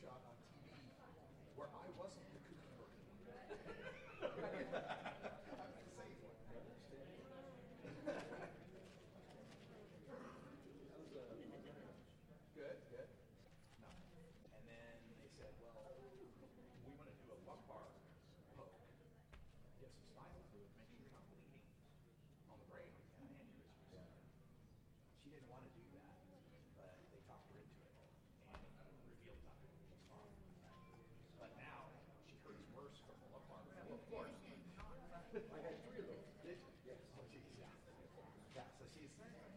shot on TV where I wasn't the kooky bird.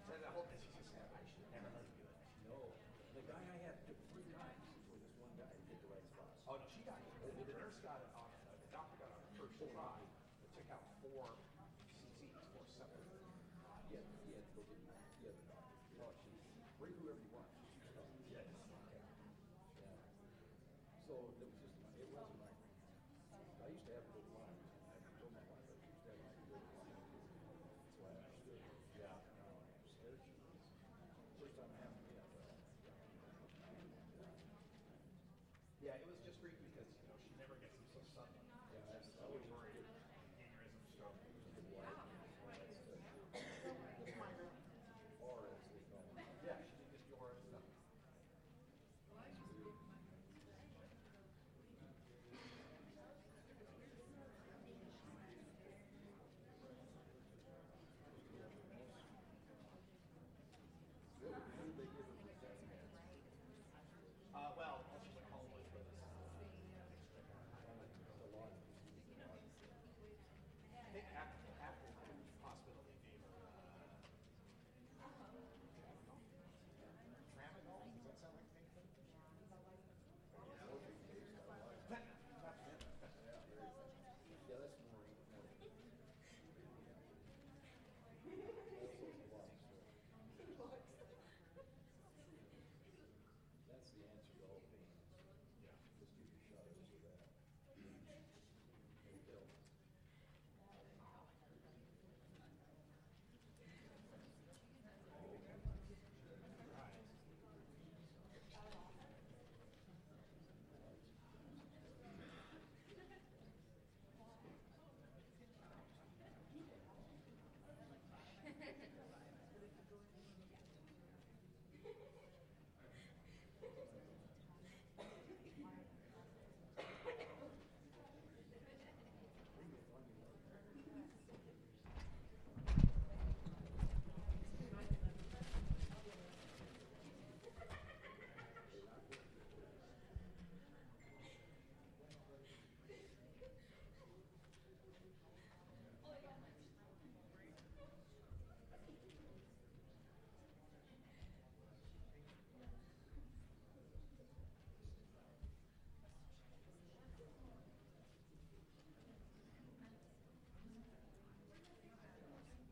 so the whole I should never let you do it. No, the guy I had three times before this one guy hit the right spots. Oh no, she got it. The nurse got it on uh, the doctor got it on her first try. It took out four CCs, four separate. Yeah, he had to go get the doctor. Oh, she's bring whoever you want. She's. Yes. Yeah. So there was discreet because you know she never gets them so suddenly. Yeah, that's always worried.